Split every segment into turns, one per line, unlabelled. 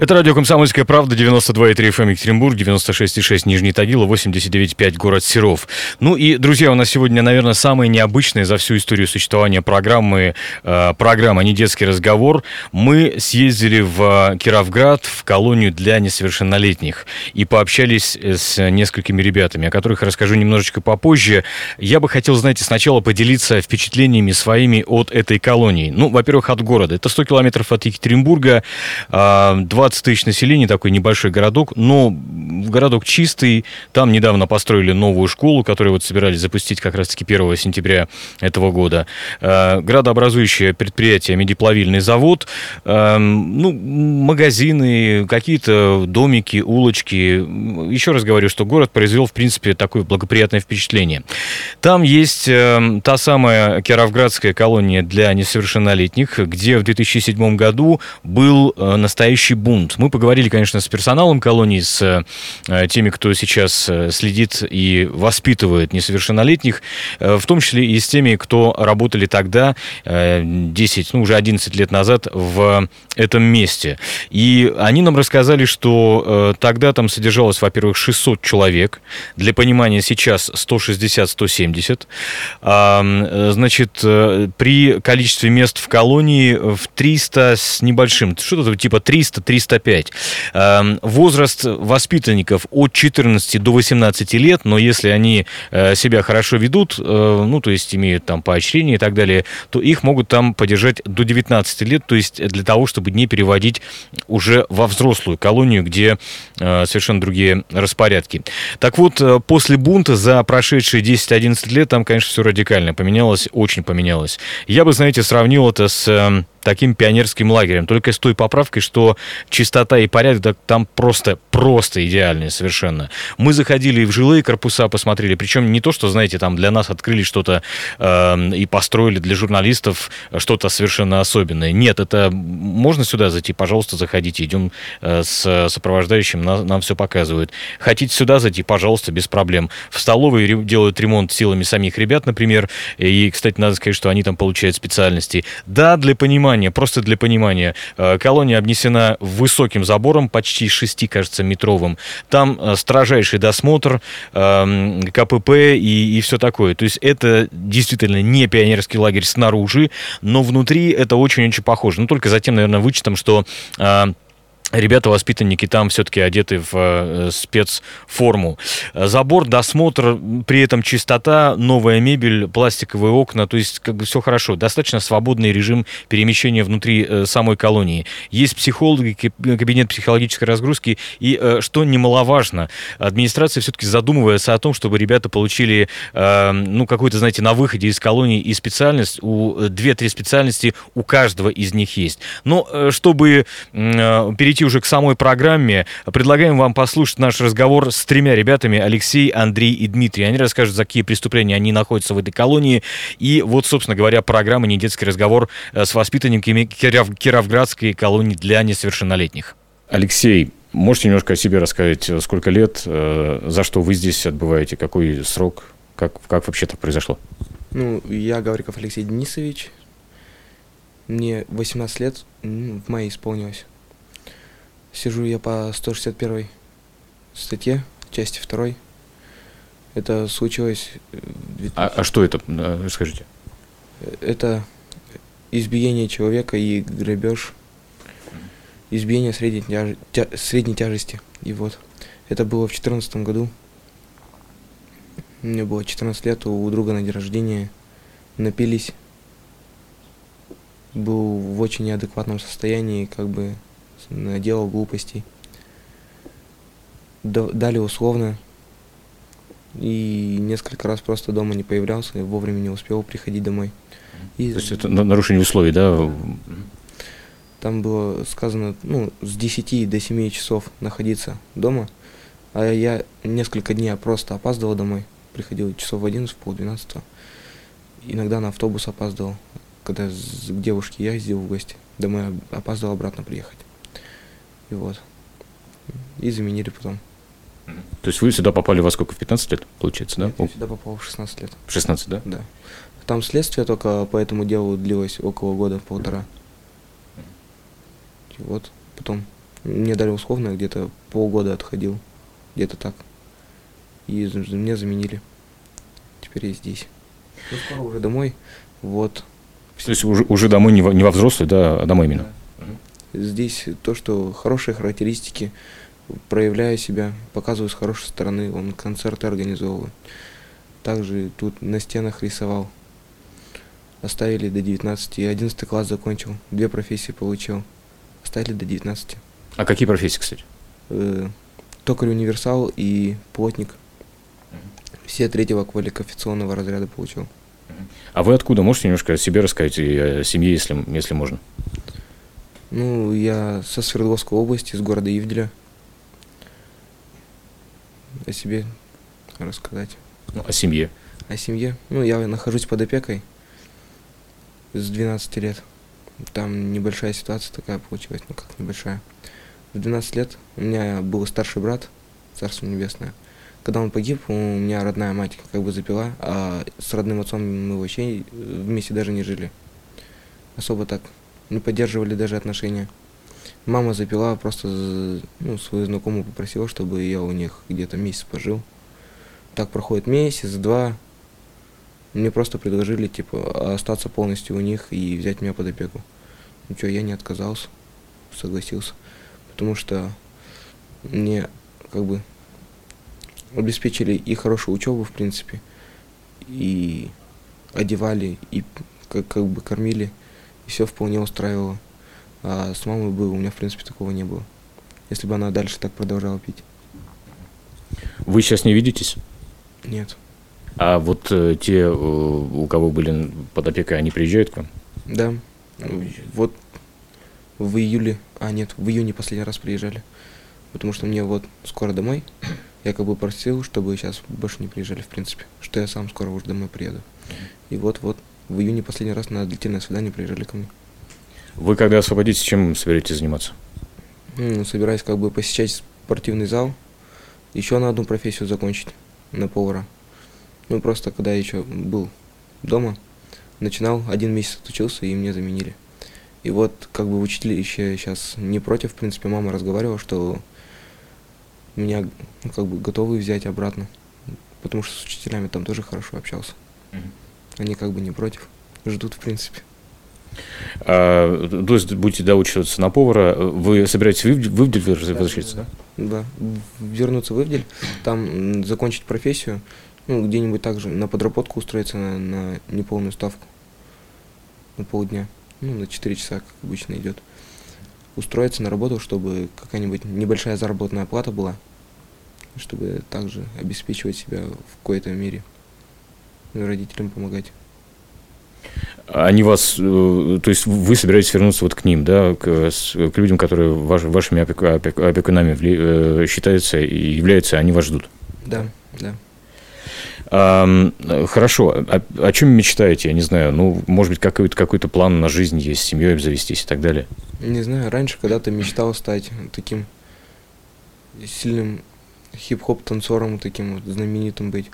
Это радио «Комсомольская правда», 92,3 FM Екатеринбург, 96,6 Нижний Тагил, 89,5 город Серов. Ну и, друзья, у нас сегодня, наверное, самое необычное за всю историю существования программы, э, программа «Не детский разговор». Мы съездили в Кировград, в колонию для несовершеннолетних, и пообщались с несколькими ребятами, о которых расскажу немножечко попозже. Я бы хотел, знаете, сначала поделиться впечатлениями своими от этой колонии. Ну, во-первых, от города. Это 100 километров от Екатеринбурга, 20 20 тысяч населения, такой небольшой городок, но городок чистый, там недавно построили новую школу, которую вот собирались запустить как раз-таки 1 сентября этого года. Э, градообразующее предприятие Медиплавильный завод, э, ну, магазины, какие-то домики, улочки. Еще раз говорю, что город произвел, в принципе, такое благоприятное впечатление. Там есть э, та самая Кировградская колония для несовершеннолетних, где в 2007 году был настоящий бунт бунт. Мы поговорили, конечно, с персоналом колонии, с э, теми, кто сейчас э, следит и воспитывает несовершеннолетних, э, в том числе и с теми, кто работали тогда, 10, ну уже 11 лет назад, в этом месте. И они нам рассказали, что тогда там содержалось, во-первых, 600 человек. Для понимания, сейчас 160-170. Значит, при количестве мест в колонии в 300 с небольшим, что-то типа 300 305. Эм, возраст воспитанников от 14 до 18 лет, но если они э, себя хорошо ведут, э, ну, то есть имеют там поощрение и так далее, то их могут там поддержать до 19 лет, то есть для того, чтобы не переводить уже во взрослую колонию, где э, совершенно другие распорядки. Так вот, после бунта за прошедшие 10-11 лет там, конечно, все радикально поменялось, очень поменялось. Я бы, знаете, сравнил это с эм, таким пионерским лагерем. Только с той поправкой, что чистота и порядок там просто, просто идеальные совершенно. Мы заходили в жилые корпуса, посмотрели, причем не то, что, знаете, там для нас открыли что-то э, и построили для журналистов что-то совершенно особенное. Нет, это можно сюда зайти, пожалуйста, заходите, идем э, с сопровождающим, на, нам все показывают. Хотите сюда зайти, пожалуйста, без проблем. В столовой делают ремонт силами самих ребят, например, и, кстати, надо сказать, что они там получают специальности. Да, для понимания понимания, просто для понимания, э, колония обнесена высоким забором, почти 6, кажется, метровым. Там э, строжайший досмотр, эм, КПП и, и все такое. То есть это действительно не пионерский лагерь снаружи, но внутри это очень-очень похоже. Ну, только за тем, наверное, вычетом, что э, ребята-воспитанники там все-таки одеты в э, спецформу. Забор, досмотр, при этом чистота, новая мебель, пластиковые окна, то есть как бы все хорошо. Достаточно свободный режим перемещения внутри э, самой колонии. Есть психологи, кабинет психологической разгрузки, и, э, что немаловажно, администрация все-таки задумывается о том, чтобы ребята получили, ну, какую-то, знаете, на выходе из колонии и специальность, у две-три специальности у каждого из них есть. Но чтобы перейти перейти уже к самой программе, предлагаем вам послушать наш разговор с тремя ребятами, Алексей, Андрей и Дмитрий. Они расскажут, за какие преступления они находятся в этой колонии. И вот, собственно говоря, программа «Не детский разговор» э, с воспитанниками Киров... Кировградской колонии для несовершеннолетних. Алексей, можете немножко о себе рассказать? Сколько лет, э, за что вы здесь отбываете, какой срок, как, как вообще так произошло?
Ну, я Гавриков Алексей Денисович. Мне 18 лет в мае исполнилось. Сижу я по 161 статье, части 2. Это случилось...
А, а что это? Расскажите.
Это избиение человека и грабеж. Избиение средней, тяж... тя... средней тяжести. И вот. Это было в 2014 году. Мне было 14 лет, у друга на день рождения. Напились. Был в очень неадекватном состоянии, как бы наделал глупостей. Дали условно. И несколько раз просто дома не появлялся, и вовремя не успел приходить домой.
И... То есть это нарушение условий, да?
Там было сказано, ну, с 10 до 7 часов находиться дома, а я несколько дней просто опаздывал домой. Приходил часов в 11, в полдвенадцатого. Иногда на автобус опаздывал, когда к девушке я ездил в гости. Домой опаздывал обратно приехать. И вот. И заменили потом.
То есть вы сюда попали во сколько? В 15 лет, получается, да?
Нет, я сюда попал в 16 лет.
В 16, да?
Да. Там следствие только по этому делу длилось около года-полтора. И вот, потом мне дали условно, где-то полгода отходил, где-то так. И мне заменили. Теперь я здесь. Ну, скоро уже домой. Вот.
То есть уже, уже домой не во, не во взрослый, да, а домой именно?
Здесь то, что хорошие характеристики, проявляю себя, показываю с хорошей стороны, он концерты организовывал. Также тут на стенах рисовал. Оставили до 19, и 11 класс закончил, две профессии получил. Оставили до 19.
А какие профессии, кстати?
Э, токарь универсал и плотник. Все третьего квалификационного разряда получил.
А вы откуда? Можете немножко о себе рассказать и о семье, если, если можно?
Ну, я со Свердловской области, из города Ивделя. О себе рассказать.
Ну, о семье.
О семье. Ну, я нахожусь под опекой с 12 лет. Там небольшая ситуация такая получилась, ну как небольшая. В 12 лет у меня был старший брат, царство небесное. Когда он погиб, у меня родная мать как бы запила, а с родным отцом мы вообще вместе даже не жили. Особо так не поддерживали даже отношения. Мама запила, просто ну, свою знакомую попросила, чтобы я у них где-то месяц пожил. Так проходит месяц, два. Мне просто предложили, типа, остаться полностью у них и взять меня под опеку. Ну что, я не отказался, согласился. Потому что мне, как бы, обеспечили и хорошую учебу, в принципе, и одевали, и как, как бы кормили, и все вполне устраивало. А с мамой бы у меня, в принципе, такого не было. Если бы она дальше так продолжала пить.
Вы сейчас не видитесь?
Нет.
А вот э, те, э, у кого были под опекой, они приезжают к вам?
Да. Вот в июле, а нет, в июне последний раз приезжали. Потому что мне вот скоро домой. Я как бы просил, чтобы сейчас больше не приезжали, в принципе. Что я сам скоро уже домой приеду. И вот-вот в июне последний раз на длительное свидание приезжали ко мне.
Вы когда освободитесь, чем собираетесь заниматься?
Ну, собираюсь как бы посещать спортивный зал. Еще на одну профессию закончить, на повара. Ну, просто когда я еще был дома, начинал, один месяц отучился, и мне заменили. И вот как бы учителище сейчас не против, в принципе, мама разговаривала, что меня ну, как бы готовы взять обратно. Потому что с учителями там тоже хорошо общался. Они как бы не против, ждут в принципе.
А, то есть будете доучиваться на повара. Вы собираетесь в Ивдель- возвращаться, да?
Да, вернуться в Ивдель, там закончить профессию, ну, где-нибудь также на подработку устроиться на, на неполную ставку. На полдня. Ну, на 4 часа, как обычно идет. Устроиться на работу, чтобы какая-нибудь небольшая заработная плата была, чтобы также обеспечивать себя в какой-то мере. И родителям помогать.
Они вас, э, то есть вы собираетесь вернуться вот к ним, да, к, к людям, которые ваш- вашими опеку- опек- опекунами вли- э, считаются и являются, они вас ждут.
Да, да.
Э, хорошо, о, о чем мечтаете, я не знаю, ну, может быть, какой-то какой план на жизнь есть, с семьей обзавестись и так далее.
Не знаю, раньше когда-то мечтал стать таким сильным хип-хоп танцором, таким вот знаменитым быть.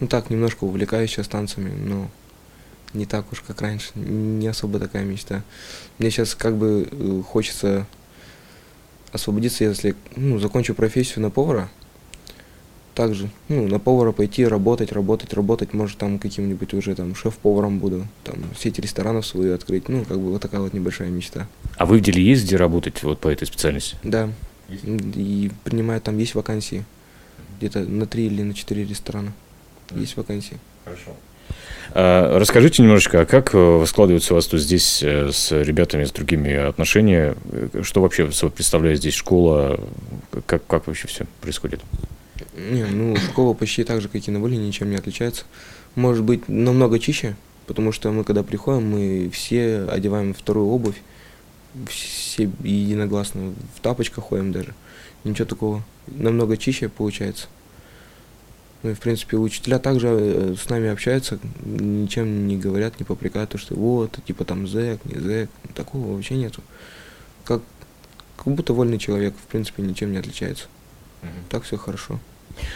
Ну так, немножко увлекаюсь сейчас танцами, но не так уж, как раньше. Не особо такая мечта. Мне сейчас как бы э, хочется освободиться, если ну, закончу профессию на повара. Также, ну, на повара пойти работать, работать, работать, может там каким-нибудь уже там шеф-поваром буду, там сеть ресторанов свою открыть, ну, как бы вот такая вот небольшая мечта.
А вы в деле есть где работать вот по этой специальности?
Да. И принимают там есть вакансии. Где-то на три или на четыре ресторана. Есть вакансии.
Хорошо. А, Расскажите немножечко, а как э, складываются у вас тут здесь э, с ребятами, с другими отношения? Э, Что вообще представляет здесь школа? Как, как вообще все происходит?
Не, ну, школа почти так же, как и на воле, ничем не отличается. Может быть, намного чище, потому что мы, когда приходим, мы все одеваем вторую обувь, все единогласно в тапочках ходим даже. Ничего такого. Намного чище получается. Ну и, в принципе, учителя также э, с нами общаются, ничем не говорят, не попрекают, то, что вот, типа там зэк, не зэк. Такого вообще нету. Как, как будто вольный человек, в принципе, ничем не отличается. Так все хорошо.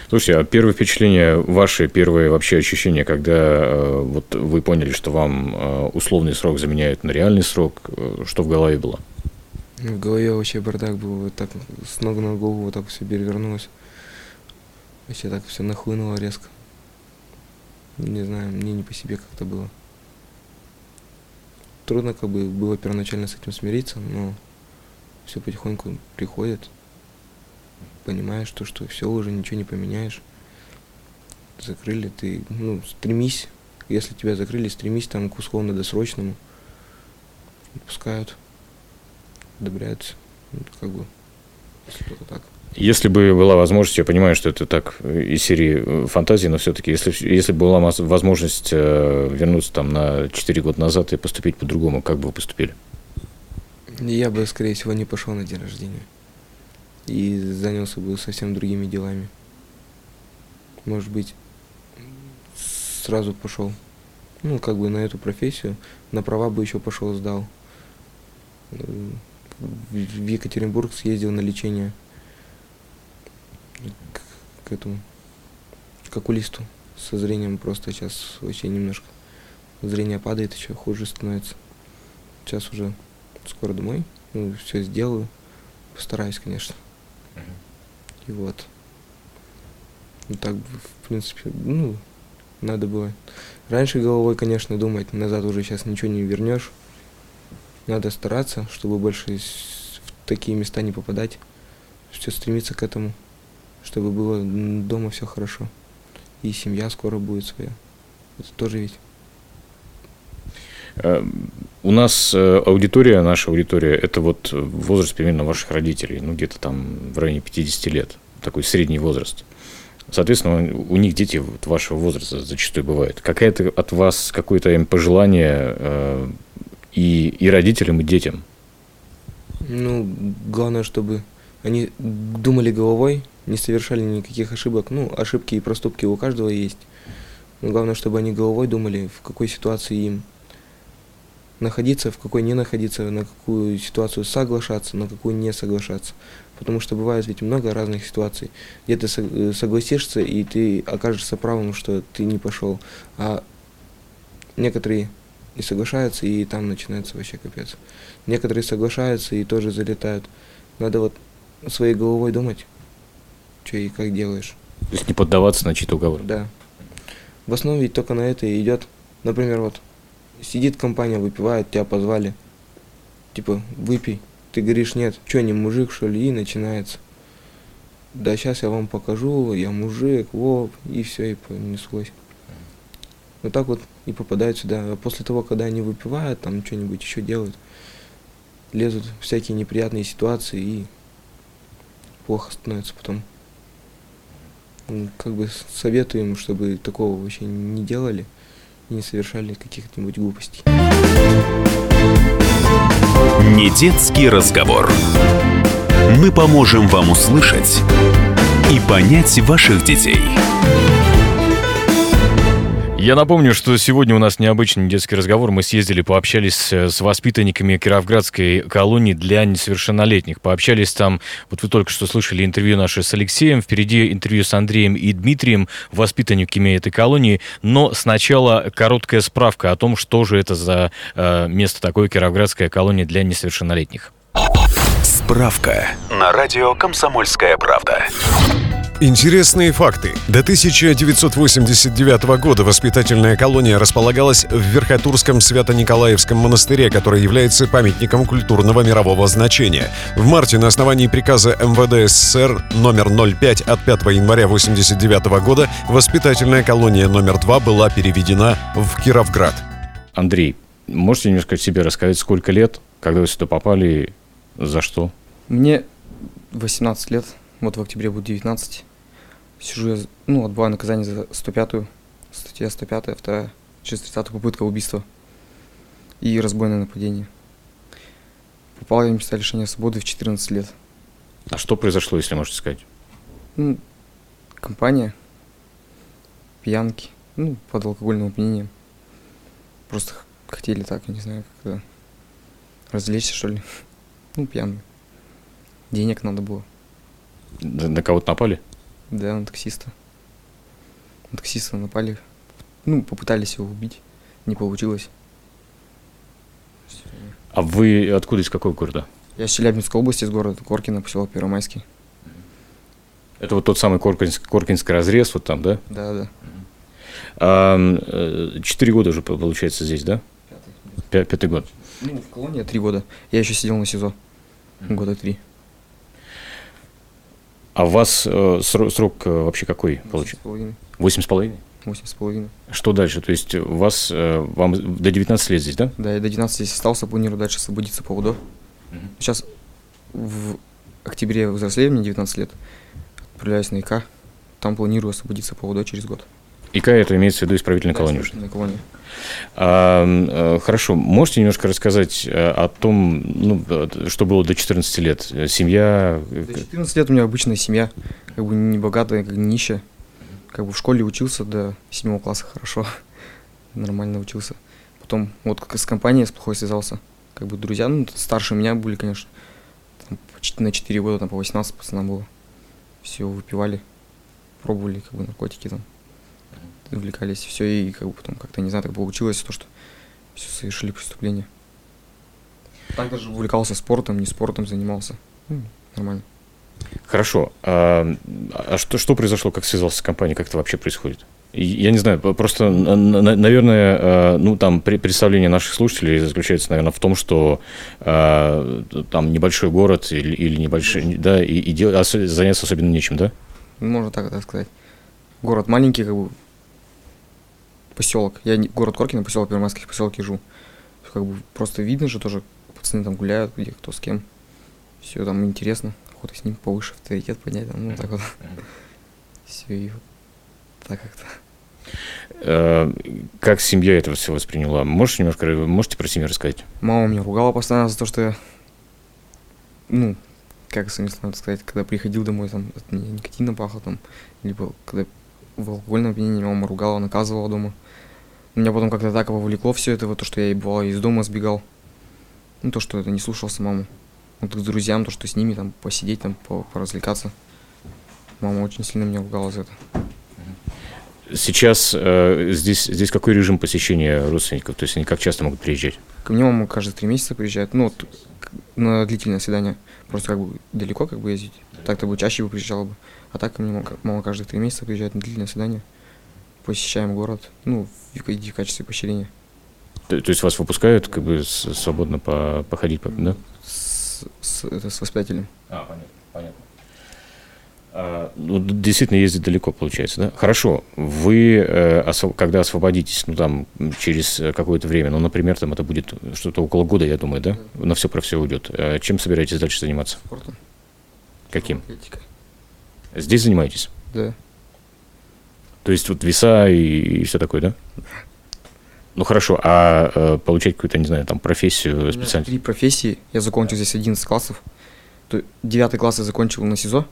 Слушайте, а первое впечатление, ваши первые вообще ощущения, когда э, вот вы поняли, что вам э, условный срок заменяют на реальный срок, э, что в голове было?
В голове вообще бардак был, вот так с ног на голову вот так все перевернулось. Вообще так все нахлынуло резко. Не знаю, мне не по себе как-то было. Трудно как бы было первоначально с этим смириться, но все потихоньку приходит. Понимаешь, то, что все уже ничего не поменяешь. Закрыли, ты, ну, стремись. Если тебя закрыли, стремись там к условно-досрочному. Отпускают одобряются. Ну, как бы, если только так.
Если бы была возможность, я понимаю, что это так из серии э, фантазии, но все-таки, если, если бы была возможность э, вернуться там на 4 года назад и поступить по-другому, как бы вы поступили?
Я бы, скорее всего, не пошел на день рождения. И занялся бы совсем другими делами. Может быть, сразу пошел. Ну, как бы на эту профессию. На права бы еще пошел, сдал в Екатеринбург съездил на лечение к, к этому, к окулисту со зрением просто сейчас вообще немножко зрение падает, еще хуже становится. Сейчас уже скоро домой, ну, все сделаю, постараюсь, конечно. И вот. Ну так, в принципе, ну, надо было. Раньше головой, конечно, думать, назад уже сейчас ничего не вернешь надо стараться, чтобы больше в такие места не попадать. Все стремиться к этому, чтобы было дома все хорошо. И семья скоро будет своя. Это тоже ведь.
Э, у нас э, аудитория, наша аудитория, это вот возраст примерно ваших родителей, ну где-то там в районе 50 лет, такой средний возраст. Соответственно, у них дети вот вашего возраста зачастую бывают. Какая-то от вас какое-то им пожелание э, и, и родителям, и детям?
Ну, главное, чтобы они думали головой, не совершали никаких ошибок. Ну, ошибки и проступки у каждого есть. Но главное, чтобы они головой думали, в какой ситуации им находиться, в какой не находиться, на какую ситуацию соглашаться, на какую не соглашаться. Потому что бывает ведь много разных ситуаций, где ты согласишься, и ты окажешься правым, что ты не пошел. А некоторые не соглашаются, и там начинается вообще капец. Некоторые соглашаются и тоже залетают. Надо вот своей головой думать, что и как делаешь.
То есть не поддаваться на чьи-то уговоры?
Да. В основном ведь только на это и идет. Например, вот сидит компания, выпивает, тебя позвали. Типа, выпей. Ты говоришь, нет, что, не мужик, что ли? И начинается. Да, сейчас я вам покажу, я мужик, воп, и все, и понеслось. Вот так вот и попадают сюда. А после того, когда они выпивают, там что-нибудь еще делают, лезут в всякие неприятные ситуации и плохо становится потом. Как бы советуем, чтобы такого вообще не делали и не совершали каких-нибудь глупостей.
Не детский разговор. Мы поможем вам услышать и понять ваших детей.
Я напомню, что сегодня у нас необычный детский разговор. Мы съездили, пообщались с воспитанниками Кировградской колонии для несовершеннолетних. Пообщались там, вот вы только что слышали интервью наше с Алексеем, впереди интервью с Андреем и Дмитрием, воспитанниками этой колонии. Но сначала короткая справка о том, что же это за э, место такое Кировградская колония для несовершеннолетних.
Справка на радио «Комсомольская правда».
Интересные факты. До 1989 года воспитательная колония располагалась в Верхотурском Свято-Николаевском монастыре, который является памятником культурного мирового значения. В марте на основании приказа МВД СССР номер 05 от 5 января 1989 года воспитательная колония номер 2 была переведена в Кировград.
Андрей, можете немножко себе рассказать, сколько лет, когда вы сюда попали, за что?
Мне 18 лет, вот в октябре будет 19. Сижу я, ну, отбываю наказание за 105-ю, статья 105-я, вторая, 630 попытка убийства и разбойное нападение. Попал я в места лишения свободы в 14 лет.
А что произошло, если можете сказать?
Ну, компания, пьянки, ну, под алкогольным опьянением. Просто хотели так, я не знаю, как-то развлечься, что ли. Ну, пьяный. Денег надо было.
На кого-то напали?
Да, на таксиста. На таксиста напали. Ну, попытались его убить. Не получилось.
А вы откуда, из какого города?
Я с Челябинской области, из города Коркино, поселок Первомайский.
Это вот тот самый Коркинск, Коркинский разрез, вот там, да?
Да, да.
А, Четыре года уже, по- получается, здесь, да? Пя- Пятый год.
Ну, в колонии три года. Я еще сидел на СИЗО. Года три.
А у вас э, сро- срок э, вообще какой
половиной.
Восемь с половиной?
Восемь с половиной.
Что дальше? То есть у вас, э, вам до 19 лет здесь, да?
Да, я до 12 здесь остался, планирую дальше освободиться по УДО. Сейчас в октябре взрослею, мне 19 лет. Отправляюсь на ИК. Там планирую освободиться по УДО через год.
ИК это имеется в виду исправительная колония. уже.
На колонии.
А, э, хорошо, можете немножко рассказать э, о том, ну, э, что было до 14 лет? Э, Семья, э,
До 14 лет у меня обычная семья. Как бы не богатая, как нищая. Как бы в школе учился до седьмого класса хорошо. Нормально учился. Потом вот как с компанией с плохой связался. Как бы друзья, ну, старше меня были, конечно. Там, по чет- на 4 года, там по 18 пацанам было. Все выпивали, пробовали как бы наркотики там. Увлекались, все, и как бы потом как-то, не знаю, так получилось, то, что все совершили преступление. Так даже увлекался спортом, не спортом занимался. Ну, нормально.
Хорошо. А, а что, что произошло, как связался с компанией, как это вообще происходит? Я не знаю, просто, наверное, э, ну, там пре- представление наших слушателей заключается, наверное, в том, что э, там небольшой город или, или небольшой, да, и, и дел- ос- заняться особенно нечем, да?
Можно так это сказать. Город маленький, как бы поселок. Я не, город Коркино, поселок Первомайский, в поселке живу. Как бы просто видно же тоже, пацаны там гуляют, где кто с кем. Все там интересно. Охота с ним повыше авторитет поднять, там, ну так вот. Все, и вот так как-то.
Э, Как семья это все восприняла? Можете немножко, можете про семью рассказать?
Мама меня ругала постоянно за то, что я, ну, как надо сказать, когда приходил домой, там, от меня никотином пахло, там, либо когда в алкогольном опьянении мама ругала, наказывала дома. Меня потом как-то так вовлекло все это, вот то, что я и бывало из дома сбегал. Ну, то, что это не слушался маму. Вот к друзьям, то, что с ними там посидеть, там, по- поразвлекаться. Мама очень сильно меня ругала за это.
Сейчас э, здесь, здесь какой режим посещения родственников? То есть они как часто могут приезжать?
Ко мне мама каждые три месяца приезжает, ну, вот, на длительное свидание. Просто как бы далеко как бы ездить. Так-то бы чаще бы приезжала бы. А так ко мне мама каждые три месяца приезжает на длительное свидание. Посещаем город, ну, в, в качестве поощрения.
То, то есть вас выпускают как бы с- свободно по, походить, по- да?
С, с- это с воспитателем.
А, понятно, понятно. ну, д- действительно ездить далеко, получается, да? Хорошо, вы, э, осво- когда освободитесь, ну, там, через э, какое-то время, ну, например, там, это будет что-то около года, я думаю, да? На все про все уйдет. Э, чем собираетесь дальше заниматься?
Спортом.
Каким?
Атлетикой.
Здесь занимаетесь?
Да.
То есть вот веса и, все такое, да? Ну, хорошо, а э, получать какую-то, не знаю, там, профессию, специальность?
Три профессии. Я закончил здесь 11 классов. Девятый класс я закончил на СИЗО.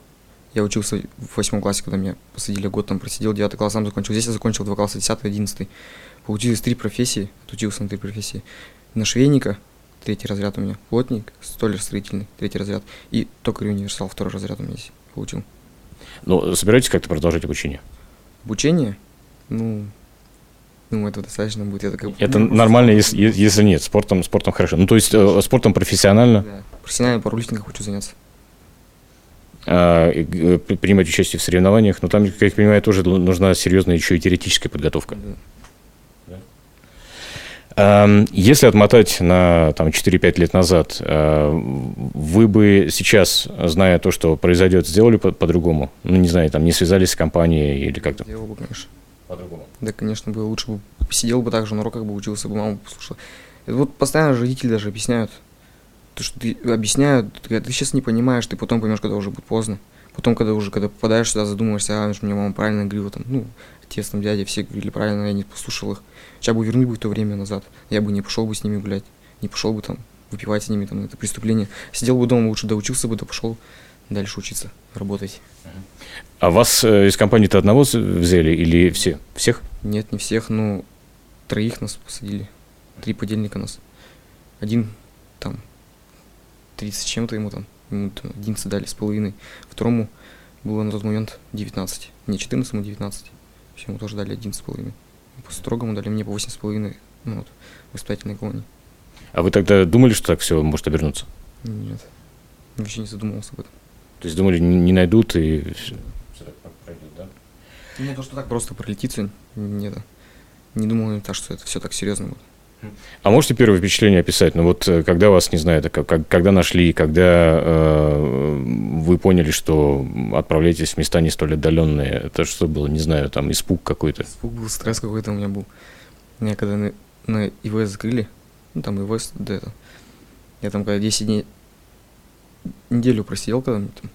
Я учился в восьмом классе, когда меня посадили, год там просидел, девятый класс сам закончил. Здесь я закончил два класса, десятый, одиннадцатый. Получилось три профессии, отучился на три профессии. На швейника, третий разряд у меня, плотник, столер строительный, третий разряд. И токарь универсал, второй разряд у меня здесь получил.
Ну, собираетесь как-то продолжать обучение?
Обучение, ну, ну, это достаточно будет. Это, как бы-
Это нормально, если, если нет. Спортом, спортом хорошо. Ну, то есть э, спортом профессионально,
Да. Профессионально парулистингом хочу заняться.
а, э, при- принимать участие в соревнованиях, но там, как я понимаю, тоже нужна серьезная еще и теоретическая подготовка.
Да.
Ам, Если отмотать на там, 4-5 лет назад, а, вы бы сейчас, зная то, что произойдет, сделали по- по-другому? Ну, не знаю, там не связались с компанией или как-то?
Делал бы, конечно.
По-другому.
Да, конечно, бы лучше бы сидел бы так же на уроках бы учился бы, маму послушал. Это вот постоянно родители даже объясняют. То, что ты объясняют, ты, говорят, ты сейчас не понимаешь, ты потом поймешь, когда уже будет поздно. Потом, когда уже, когда попадаешь сюда, задумаешься, а, что мне мама правильно говорила, там, ну, отец, там, дядя, все говорили правильно, я не послушал их. Сейчас бы вернуть бы то время назад, я бы не пошел бы с ними гулять, не пошел бы там выпивать с ними, там, это преступление. Сидел бы дома, лучше доучился бы, да пошел дальше учиться, работать.
А вас э, из компании-то одного с- взяли или все? Всех?
Нет, не всех, ну, троих нас посадили. Три подельника нас. Один там 30 с чем-то ему там, ему там 11 дали с половиной. Второму было на тот момент 19. Не 14, ему 19. Всему тоже дали 11,5. По строгому дали мне по 8,5 ну, вот, воспитательной колонии.
А вы тогда думали, что так все может обернуться?
Нет. Вообще не задумывался об этом.
То есть думали, не не найдут и все. пройдет, да?
Ну, то, что так просто пролетит все, нет. Не думал так, что это все так серьезно будет.
А можете первое впечатление описать? Ну вот э, когда вас, не знаю, так, как, когда нашли, когда э, вы поняли, что отправляетесь в места не столь отдаленные, это что было, не знаю, там испуг какой-то?
Испуг был, стресс какой-то у меня был. Меня когда на, на ИВС закрыли, ну там ИВС, да это, я там когда 10 дней, неделю просидел, когда мне там,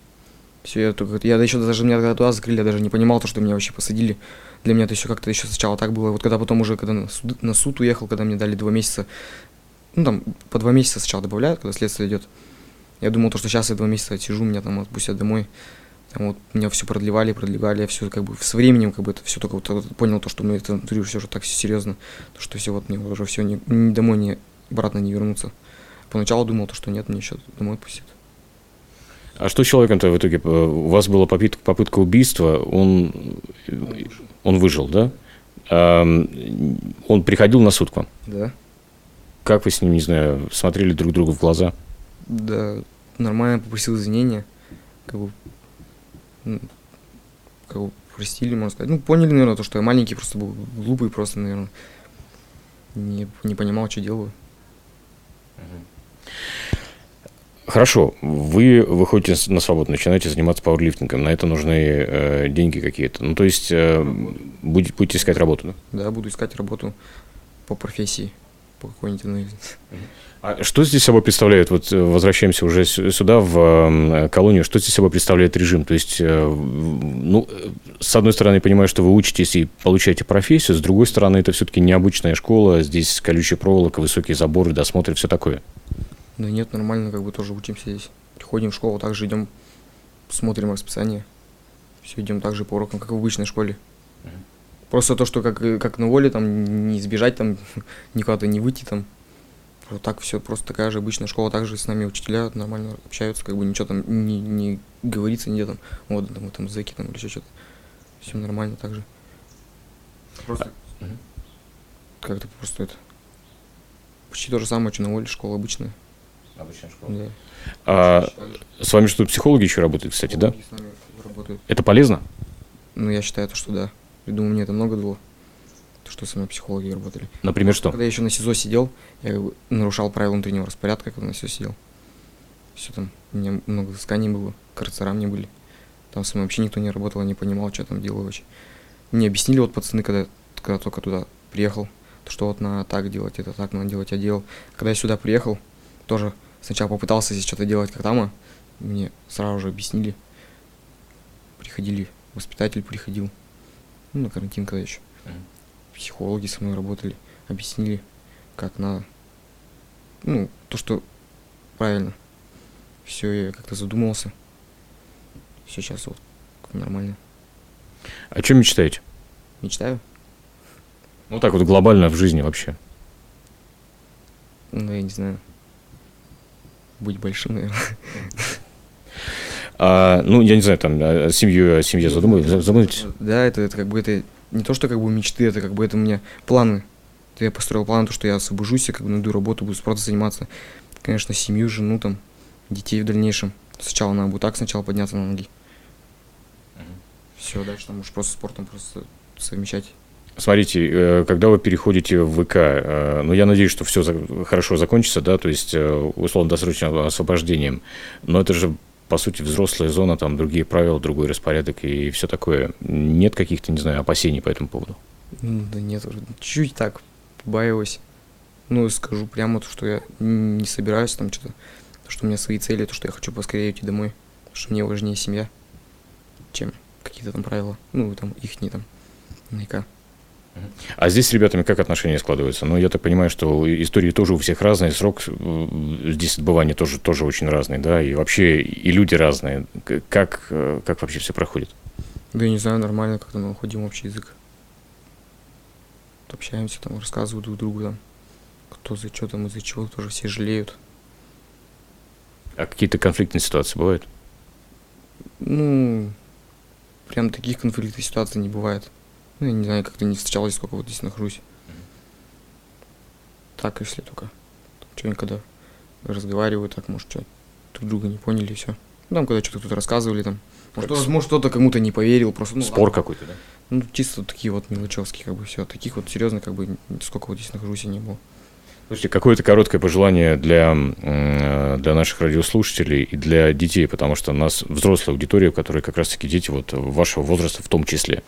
все, я только, я еще даже меня когда туда закрыли, я даже не понимал то, что меня вообще посадили. Для меня это еще как-то еще сначала так было. Вот когда потом уже, когда на суд, на суд уехал, когда мне дали два месяца, ну там по два месяца сначала добавляют, когда следствие идет. Я думал, то, что сейчас я два месяца отсижу, меня там отпустят домой. Там вот меня все продлевали, продлевали, я все как бы с временем как бы это все только вот, вот понял то, что ну это внутри все уже так серьезно, то, что все вот мне уже все не, ни домой, не обратно не вернуться. Поначалу думал то, что нет, мне еще домой отпустят.
А что с человеком-то в итоге? Э, У вас была попытка, попытка убийства, он, он выжил, да? Он приходил на суд к вам?
Да,
Как вы с ним, не знаю, смотрели друг другу в глаза?
да, нормально попросил извинения, как бы, м, как бы простили, можно сказать. Ну, поняли, наверное, то, что я маленький, просто был глупый, просто, наверное, не, не понимал, что делаю.
Хорошо, вы выходите на свободу, начинаете заниматься пауэрлифтингом, на это нужны э, деньги какие-то. Ну, то есть э, будете, будете искать работу, да?
Да, буду искать работу по профессии, по какой-нибудь.
А что здесь собой представляет, вот э, возвращаемся уже сюда, в колонию, что здесь собой представляет режим? То есть, э, ну, с одной стороны, я понимаю, что вы учитесь и получаете профессию, с другой стороны, это все-таки необычная школа, здесь колючая проволока, высокие заборы, досмотр и все такое.
Да нет, нормально, как бы тоже учимся здесь. Ходим в школу, также идем, смотрим расписание. Все идем так же по урокам, как в обычной школе. Просто то, что как, как на воле, там, не избежать, там, никуда-то не выйти, там. Вот так все, просто такая же обычная школа, также с нами учителя нормально общаются, как бы ничего там не, не говорится, нигде там, вот, там, мы там зэки там или еще что-то. Все нормально также. Просто
мгм.
как-то просто это. Почти то же самое, что на воле, школа обычная.
Обычная школа.
Да.
А с вами что, психологи еще работают, кстати, да?
Психологи с нами работают.
Это полезно?
Ну, я считаю, то, что да. Я думаю, мне это много дало. То, что со мной психологи работали.
Например, что?
Когда я еще на СИЗО сидел, я как бы нарушал правила внутреннего распорядка, когда на СИЗО сидел. Все там, у меня много взысканий было, карцера мне были. Там со мной вообще никто не работал, не понимал, что я там делаю вообще. Мне объяснили вот пацаны, когда, когда только туда приехал, то, что вот надо так делать, это так надо делать, я делал. Когда я сюда приехал, тоже сначала попытался здесь что-то делать, как там, а мне сразу же объяснили. Приходили, воспитатель приходил, ну, на карантин когда еще.
Мгм.
Психологи со мной работали, объяснили, как надо. Ну, то, что правильно. Все, я как-то задумался. Все сейчас вот нормально.
О чем мечтаете?
Мечтаю.
Ну, так вот глобально в жизни вообще.
Ну, я не знаю. Быть большим, наверное.
А, ну, я не знаю, там, семью, о семье задумываетесь? задумываетесь?
Да, это, это как бы это не то, что как бы мечты, это как бы это у меня планы. Это я построил план, то, что я освобожусь, я как бы найду работу, буду просто заниматься. Конечно, семью, жену там, детей в дальнейшем. Сначала надо будет так сначала подняться на ноги. Все, дальше там уж просто спортом просто совмещать.
Смотрите, э, когда вы переходите в ВК, э, ну, я надеюсь, что все хорошо закончится, да, то есть, э, условно-досрочным освобождением, но это же, по сути, взрослая зона, там другие правила, другой распорядок и все такое. Нет каких-то, не знаю, опасений по этому поводу?
Да нет, чуть так побаиваюсь. Ну, скажу прямо, то, что я не собираюсь там что-то, то, что у меня свои цели, то, что я хочу поскорее уйти домой, что мне важнее семья, чем какие-то там правила, ну, там, их не там, наверняка.
А здесь с ребятами как отношения складываются? Ну, я так понимаю, что истории тоже у всех разные, срок э, здесь отбывания тоже, тоже очень разный, да, и вообще и люди разные. Как, э, как вообще все проходит?
Да я не знаю, нормально как-то мы находим общий язык. Общаемся там, рассказывают друг другу там, кто за что там, из-за чего, тоже все жалеют.
А какие-то конфликтные ситуации бывают?
Ну, прям таких конфликтных ситуаций не бывает. Ну, я не знаю, как-то не встречалось, сколько вот здесь нахожусь. Так, если только. Что-нибудь когда разговариваю, так, может, что друг друга не поняли, и все. Ну, там, когда что-то тут рассказывали, там. Может, кто- может, кто-то кому-то не поверил, просто, ну,
Спор какой-то, да?
Ну, чисто такие вот мелочевские, как бы, все. Таких вот, серьезно, как бы, сколько вот здесь нахожусь, и не было.
Слушайте, какое-то короткое пожелание для, э, для наших радиослушателей и для детей, потому что у нас взрослая аудитория, которые как раз-таки дети вот вашего возраста в том числе.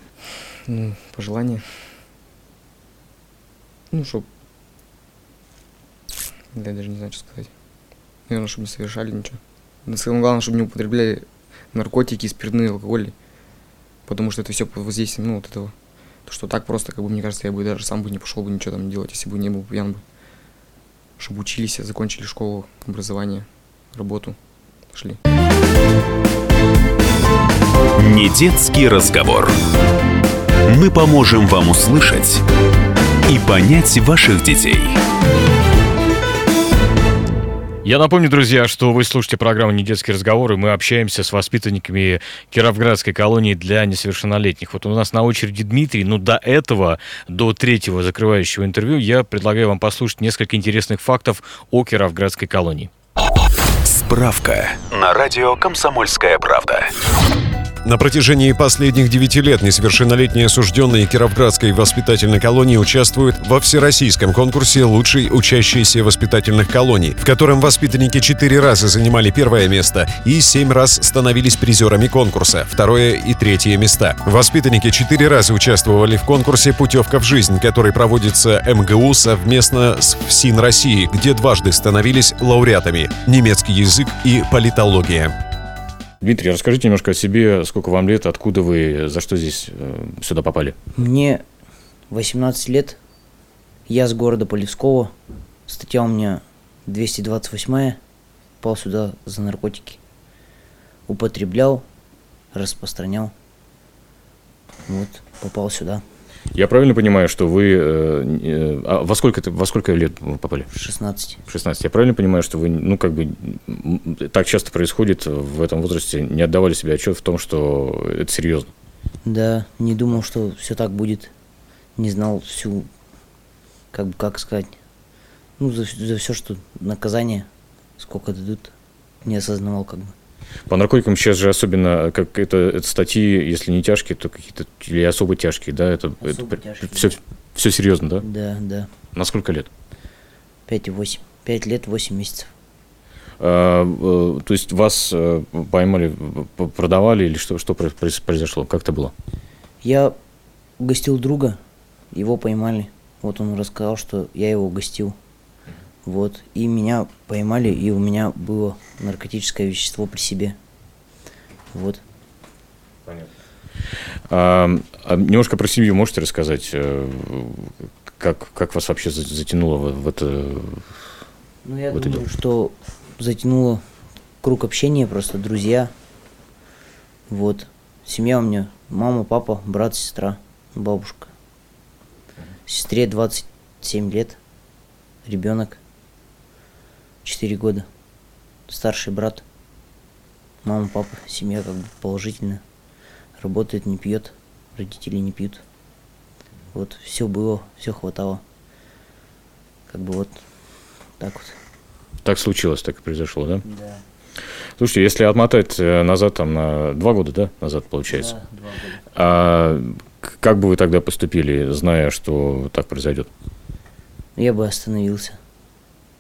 Ну, пожелание. Ну, чтоб... Я даже не знаю, что сказать. Наверное, чтобы не совершали ничего. Но самое главное, чтобы не употребляли наркотики, спиртные, алкоголь. Потому что это все под воздействием, ну, вот этого. То, что так просто, как бы, мне кажется, я бы даже сам бы не пошел бы ничего там делать, если бы не был пьян бы. Чтобы учились, закончили школу, образование, работу, пошли.
Не детский разговор. Мы поможем вам услышать и понять ваших детей.
Я напомню, друзья, что вы слушаете программу «Недетские разговоры». Мы общаемся с воспитанниками Кировградской колонии для несовершеннолетних. Вот у нас на очереди Дмитрий. Но до этого, до третьего закрывающего интервью, я предлагаю вам послушать несколько интересных фактов о Кировградской колонии.
Справка на радио «Комсомольская правда».
На протяжении последних девяти лет несовершеннолетние осужденные Кировградской воспитательной колонии участвуют во всероссийском конкурсе «Лучший учащийся воспитательных колоний», в котором воспитанники четыре раза занимали первое место и семь раз становились призерами конкурса, второе и третье места. Воспитанники четыре раза участвовали в конкурсе «Путевка в жизнь», который проводится МГУ совместно с ФСИН России, где дважды становились лауреатами «Немецкий язык» и «Политология».
Дмитрий, расскажите немножко о себе, сколько вам лет, откуда вы, за что здесь э, сюда попали?
Мне 18 лет. Я с города Полевского. Статья у меня 228. Попал сюда за наркотики. Употреблял, распространял. Вот, попал сюда.
Я правильно понимаю, что вы... э, э, а во, сколько, во сколько лет вы попали?
В 16.
В 16. Я правильно понимаю, что вы, ну, как бы, так часто происходит в этом возрасте, не отдавали себе отчет в том, что это серьезно?
Да, не думал, что все так будет. Не знал всю, как бы, как сказать, ну, за, все, что наказание, сколько дадут, не осознавал, как бы.
По наркотикам сейчас же особенно, как это, это статьи, если не тяжкие, то какие-то или особо тяжкие, да? Это,
Особо тяжкие,
все, все серьезно, да?
Да, да.
На сколько лет?
5 и 8. 5 лет, 8 месяцев.
А, э, то есть вас э, поймали, продавали или что, что про- произ- произошло? Как это было?
Я угостил друга, его поймали. Вот он рассказал, что я его угостил. Вот. И меня поймали, и у меня было наркотическое вещество при себе. Вот.
А, а немножко про семью можете рассказать? э, Как, как вас вообще за- затянуло в, в это?
Ну, я
и
думаю,
дело.
что затянуло круг общения, просто друзья. Вот. Семья у меня мама, папа, брат, сестра, бабушка. Сестре 27 лет, ребенок, 4 года. Старший брат, мама, папа, семья как бы положительная. Работает, не пьет, родители не пьют. Вот, все было, все хватало. Как бы вот так вот.
Так случилось, так и произошло, да?
Да.
Слушайте, если отмотать э, назад, там, на два года, да, назад, получается,
Да, два года.
а как бы вы тогда поступили, зная, что так произойдет?
Я бы остановился.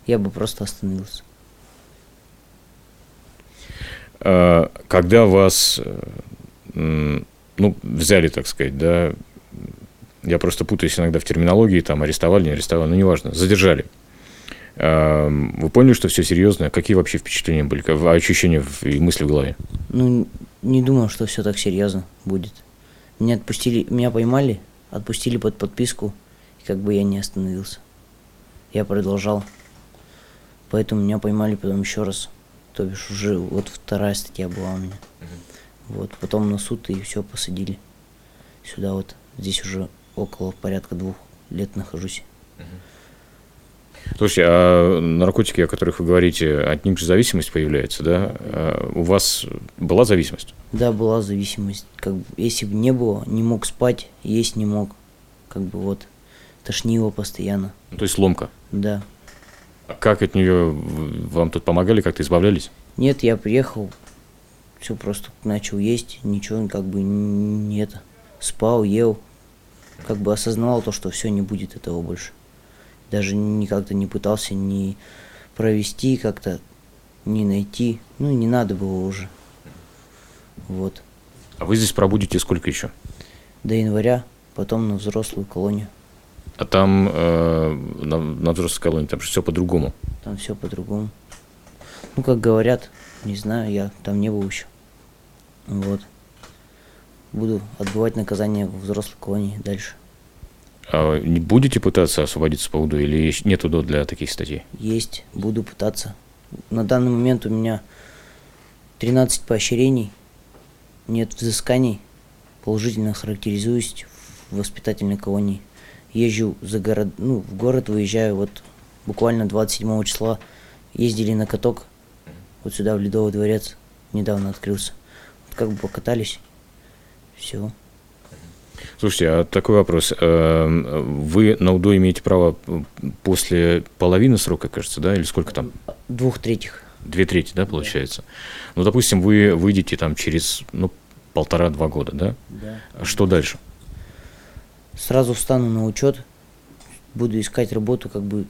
Я бы просто остановился.
А, Когда вас, э, ну, взяли, так сказать, да, я просто путаюсь иногда в терминологии, там, арестовали, не арестовали, ну, неважно, задержали. А, Вы поняли, что все серьезно? Какие вообще впечатления были, ощущения и мысли в голове?
Ну, не думал, что все так серьезно будет. Меня отпустили, меня поймали, отпустили под подписку, и как бы я не остановился. Я продолжал. Поэтому меня поймали потом еще раз. То бишь уже вот вторая статья была у меня. Вот, потом на суд и все посадили. Сюда вот, здесь уже около порядка двух лет нахожусь.
Слушайте, а наркотики, о которых вы говорите, от них же зависимость появляется, да? А у вас была зависимость?
Да, была зависимость. Как бы, если бы не было, не мог спать, есть не мог. Как бы вот, тошнило постоянно.
Ну, то есть ломка?
Да.
А как от нее вам тут помогали, как-то избавлялись?
Нет, я приехал, все просто начал есть, ничего как бы не это. Спал, ел, как бы осознавал то, что все не будет этого больше даже никак-то не пытался ни провести как-то, ни найти. Ну, не надо было уже. Вот.
А вы здесь пробудете сколько еще?
До января, потом на взрослую колонию.
А там э, на, на взрослой колонии там все по-другому?
Там все по-другому. Ну, как говорят, не знаю, я там не был еще. Вот. Буду отбывать наказание в взрослой колонии дальше.
А не будете пытаться освободиться по УДО или нет УДО для таких статей?
Есть, буду пытаться. На данный момент у меня 13 поощрений, нет взысканий, положительно характеризуюсь в воспитательной колонии. Езжу за город, ну, в город выезжаю, вот буквально 27 числа ездили на каток, вот сюда, в Ледовый дворец, недавно открылся. Вот как бы покатались, все.
Слушайте, а такой вопрос. Эм, вы на УДО имеете право после половины срока, кажется, да, или сколько там?
Двух третьих.
Две трети, да, получается? Да. Ну, допустим, вы выйдете там через, ну, полтора-два года, да?
Да.
Что дальше?
Сразу встану на учет, буду искать работу, как бы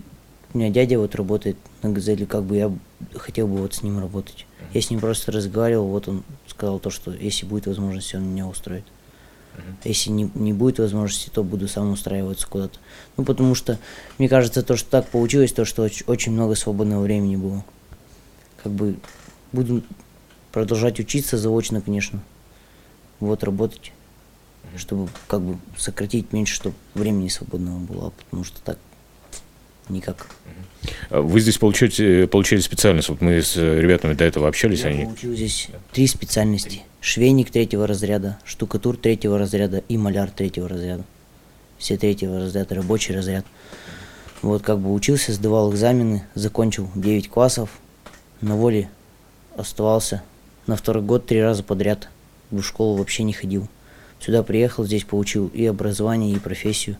у меня дядя вот работает на газели, как бы я хотел бы вот с ним работать. Я с ним просто разговаривал, вот он сказал то, что если будет возможность, он меня устроит. Если не, не будет возможности, то буду сам устраиваться куда-то. Ну, потому что, мне кажется, то, что так получилось, то, что очень, очень много свободного времени было. Как бы буду продолжать учиться заочно, конечно. Вот, работать. Чтобы как бы сократить меньше, чтобы времени свободного было, потому что так никак.
А вы здесь получаете, получили специальность, вот мы с ребятами до этого общались.
Я
они...
получил здесь три специальности. Швейник третьего разряда, штукатур третьего разряда и маляр третьего разряда. Все третьего разряда, рабочий разряд. Вот как бы учился, сдавал экзамены, закончил 9 классов, на воле оставался. На второй год три раза подряд в школу вообще не ходил. Сюда приехал, здесь получил и образование, и профессию.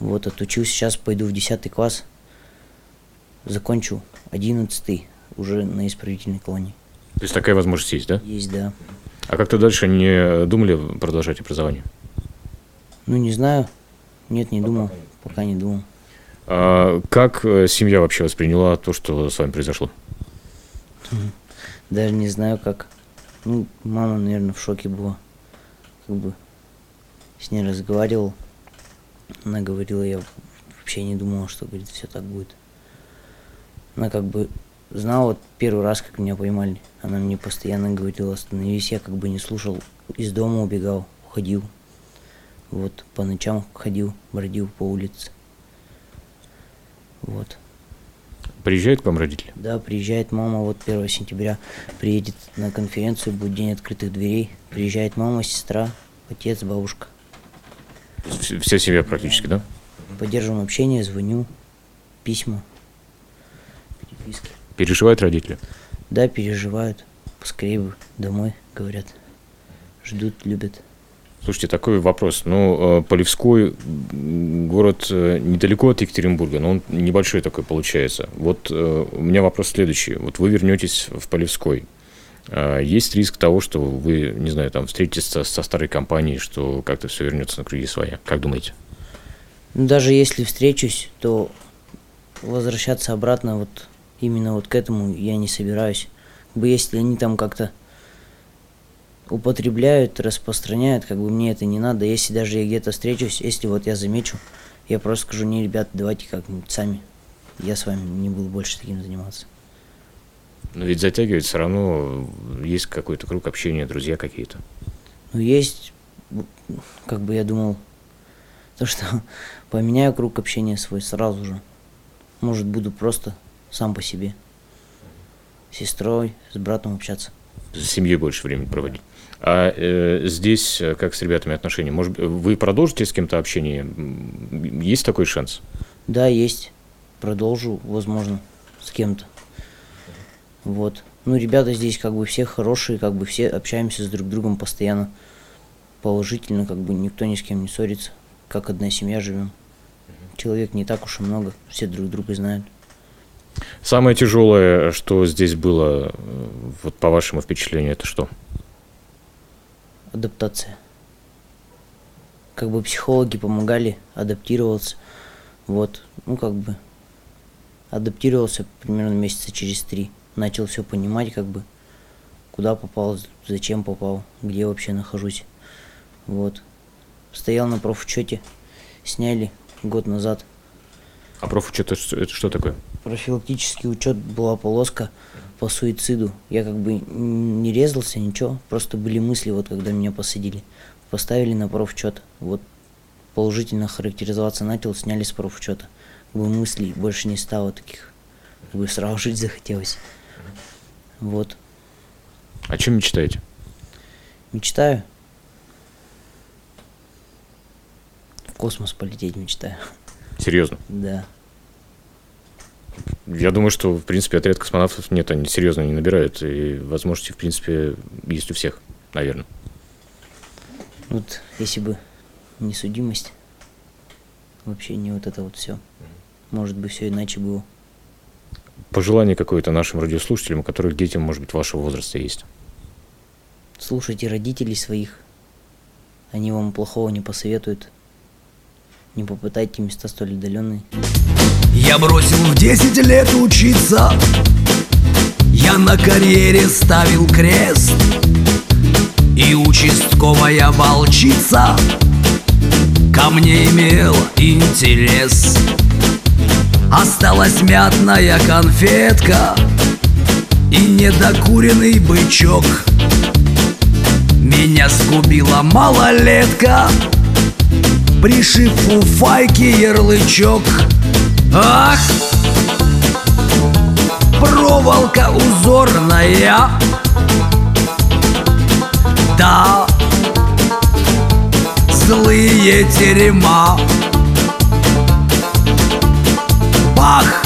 Вот, отучился, сейчас пойду в 10 класс, закончу 11 уже на исправительной колонии.
То есть такая возможность есть, да?
Есть, да.
А как-то дальше не думали продолжать образование?
Ну, не знаю. Нет, не думал. Пока не думал.
А как э, семья вообще восприняла то, что с вами произошло?
Даже не знаю, как. Ну, мама, наверное, в шоке была. Как бы с ней разговаривал. Она говорила, я вообще не думала, что, говорит, все так будет. Она как бы знала вот первый раз, как меня поймали. Она мне постоянно говорила, остановись, я как бы не слушал, из дома убегал, уходил. Вот, по ночам ходил, бродил по улице. Вот.
Приезжают к вам родители?
Да, приезжает мама, вот 1 сентября приедет на конференцию, будет день открытых дверей. Приезжает мама, сестра, отец, бабушка.
Вся семья практически, да?
Поддерживаем общение, звоню, письма,
переписки. Переживают родители?
Да, переживают. Поскорее бы домой, говорят. Ждут, любят.
Слушайте, такой вопрос. Ну, э, Полевской город э, недалеко от Екатеринбурга, но он небольшой такой получается. Вот э, у меня вопрос следующий. Вот вы вернетесь в Полевской. Есть риск того, что вы, не знаю, там встретитесь со, старой компанией, что как-то все вернется на круги своя. Как думаете?
Даже если встречусь, то возвращаться обратно вот именно вот к этому я не собираюсь. Как бы если они там как-то употребляют, распространяют, как бы мне это не надо. Если даже я где-то встречусь, если вот я замечу, я просто скажу, не, ребят, давайте как-нибудь сами. Я с вами не буду больше таким заниматься.
Но ведь затягивает все равно, есть какой-то круг общения, друзья какие-то.
Ну, есть, как бы я думал, то, что поменяю круг общения свой сразу же. Может, буду просто сам по себе. С сестрой, с братом общаться.
С семьей больше времени проводить. А э, здесь э, как с ребятами отношения? Может, вы продолжите с кем-то общение? Есть такой шанс?
Да, есть. продолжу, возможно, с кем-то. Вот. Ну, ребята здесь как бы все хорошие, как бы все общаемся с друг другом постоянно положительно, как бы никто ни с кем не ссорится, как одна семья живем. Человек не так уж и много, все друг друга знают.
Самое тяжелое, что здесь было, э, вот по вашему впечатлению, это что?
Адаптация. Как бы психологи помогали адаптироваться. Вот, ну как бы адаптировался примерно месяца через три. Начал все понимать, как бы, куда попал, зачем попал, где вообще нахожусь. Вот. Стоял на профучете, сняли год назад.
А профучет это, что- такое?
Профилактический учет была полоска по суициду. Я как бы не резался, ничего, просто были мысли, вот когда меня посадили. Поставили на профучет, вот положительно характеризоваться начал, сняли с профучета. Как бы мыслей больше не стало таких. Как бы сразу жить захотелось. Вот.
О чем мечтаете?
Мечтаю. В космос полететь мечтаю.
Серьезно?
Да.
Я думаю, что, в принципе, отряд космонавтов нет, они серьезно не набирают, и возможности, в принципе, есть у всех, наверное.
Вот если бы не судимость, вообще не вот это вот все. Может быть, все иначе было.
Пожелание какое-то нашим радиослушателям, у которых детям, может быть, вашего возраста есть.
Слушайте родителей своих. Они вам плохого не посоветуют. Не попытайте места столь отдаленные.
Я бросил в 10 лет учиться. Я на карьере ставил крест. И участковая волчица Ко мне имела интерес. Осталась мятная конфетка И недокуренный бычок. Меня сгубила малолетка Пришив фуфайки ярлычок Ах, проволока узорная. Да, злые терема. Бах,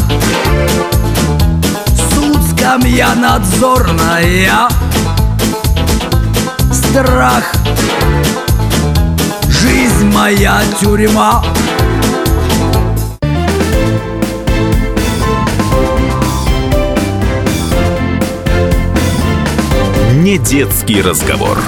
суд скамья надзорная Страх, жизнь моя тюрьма
Не детский разговор.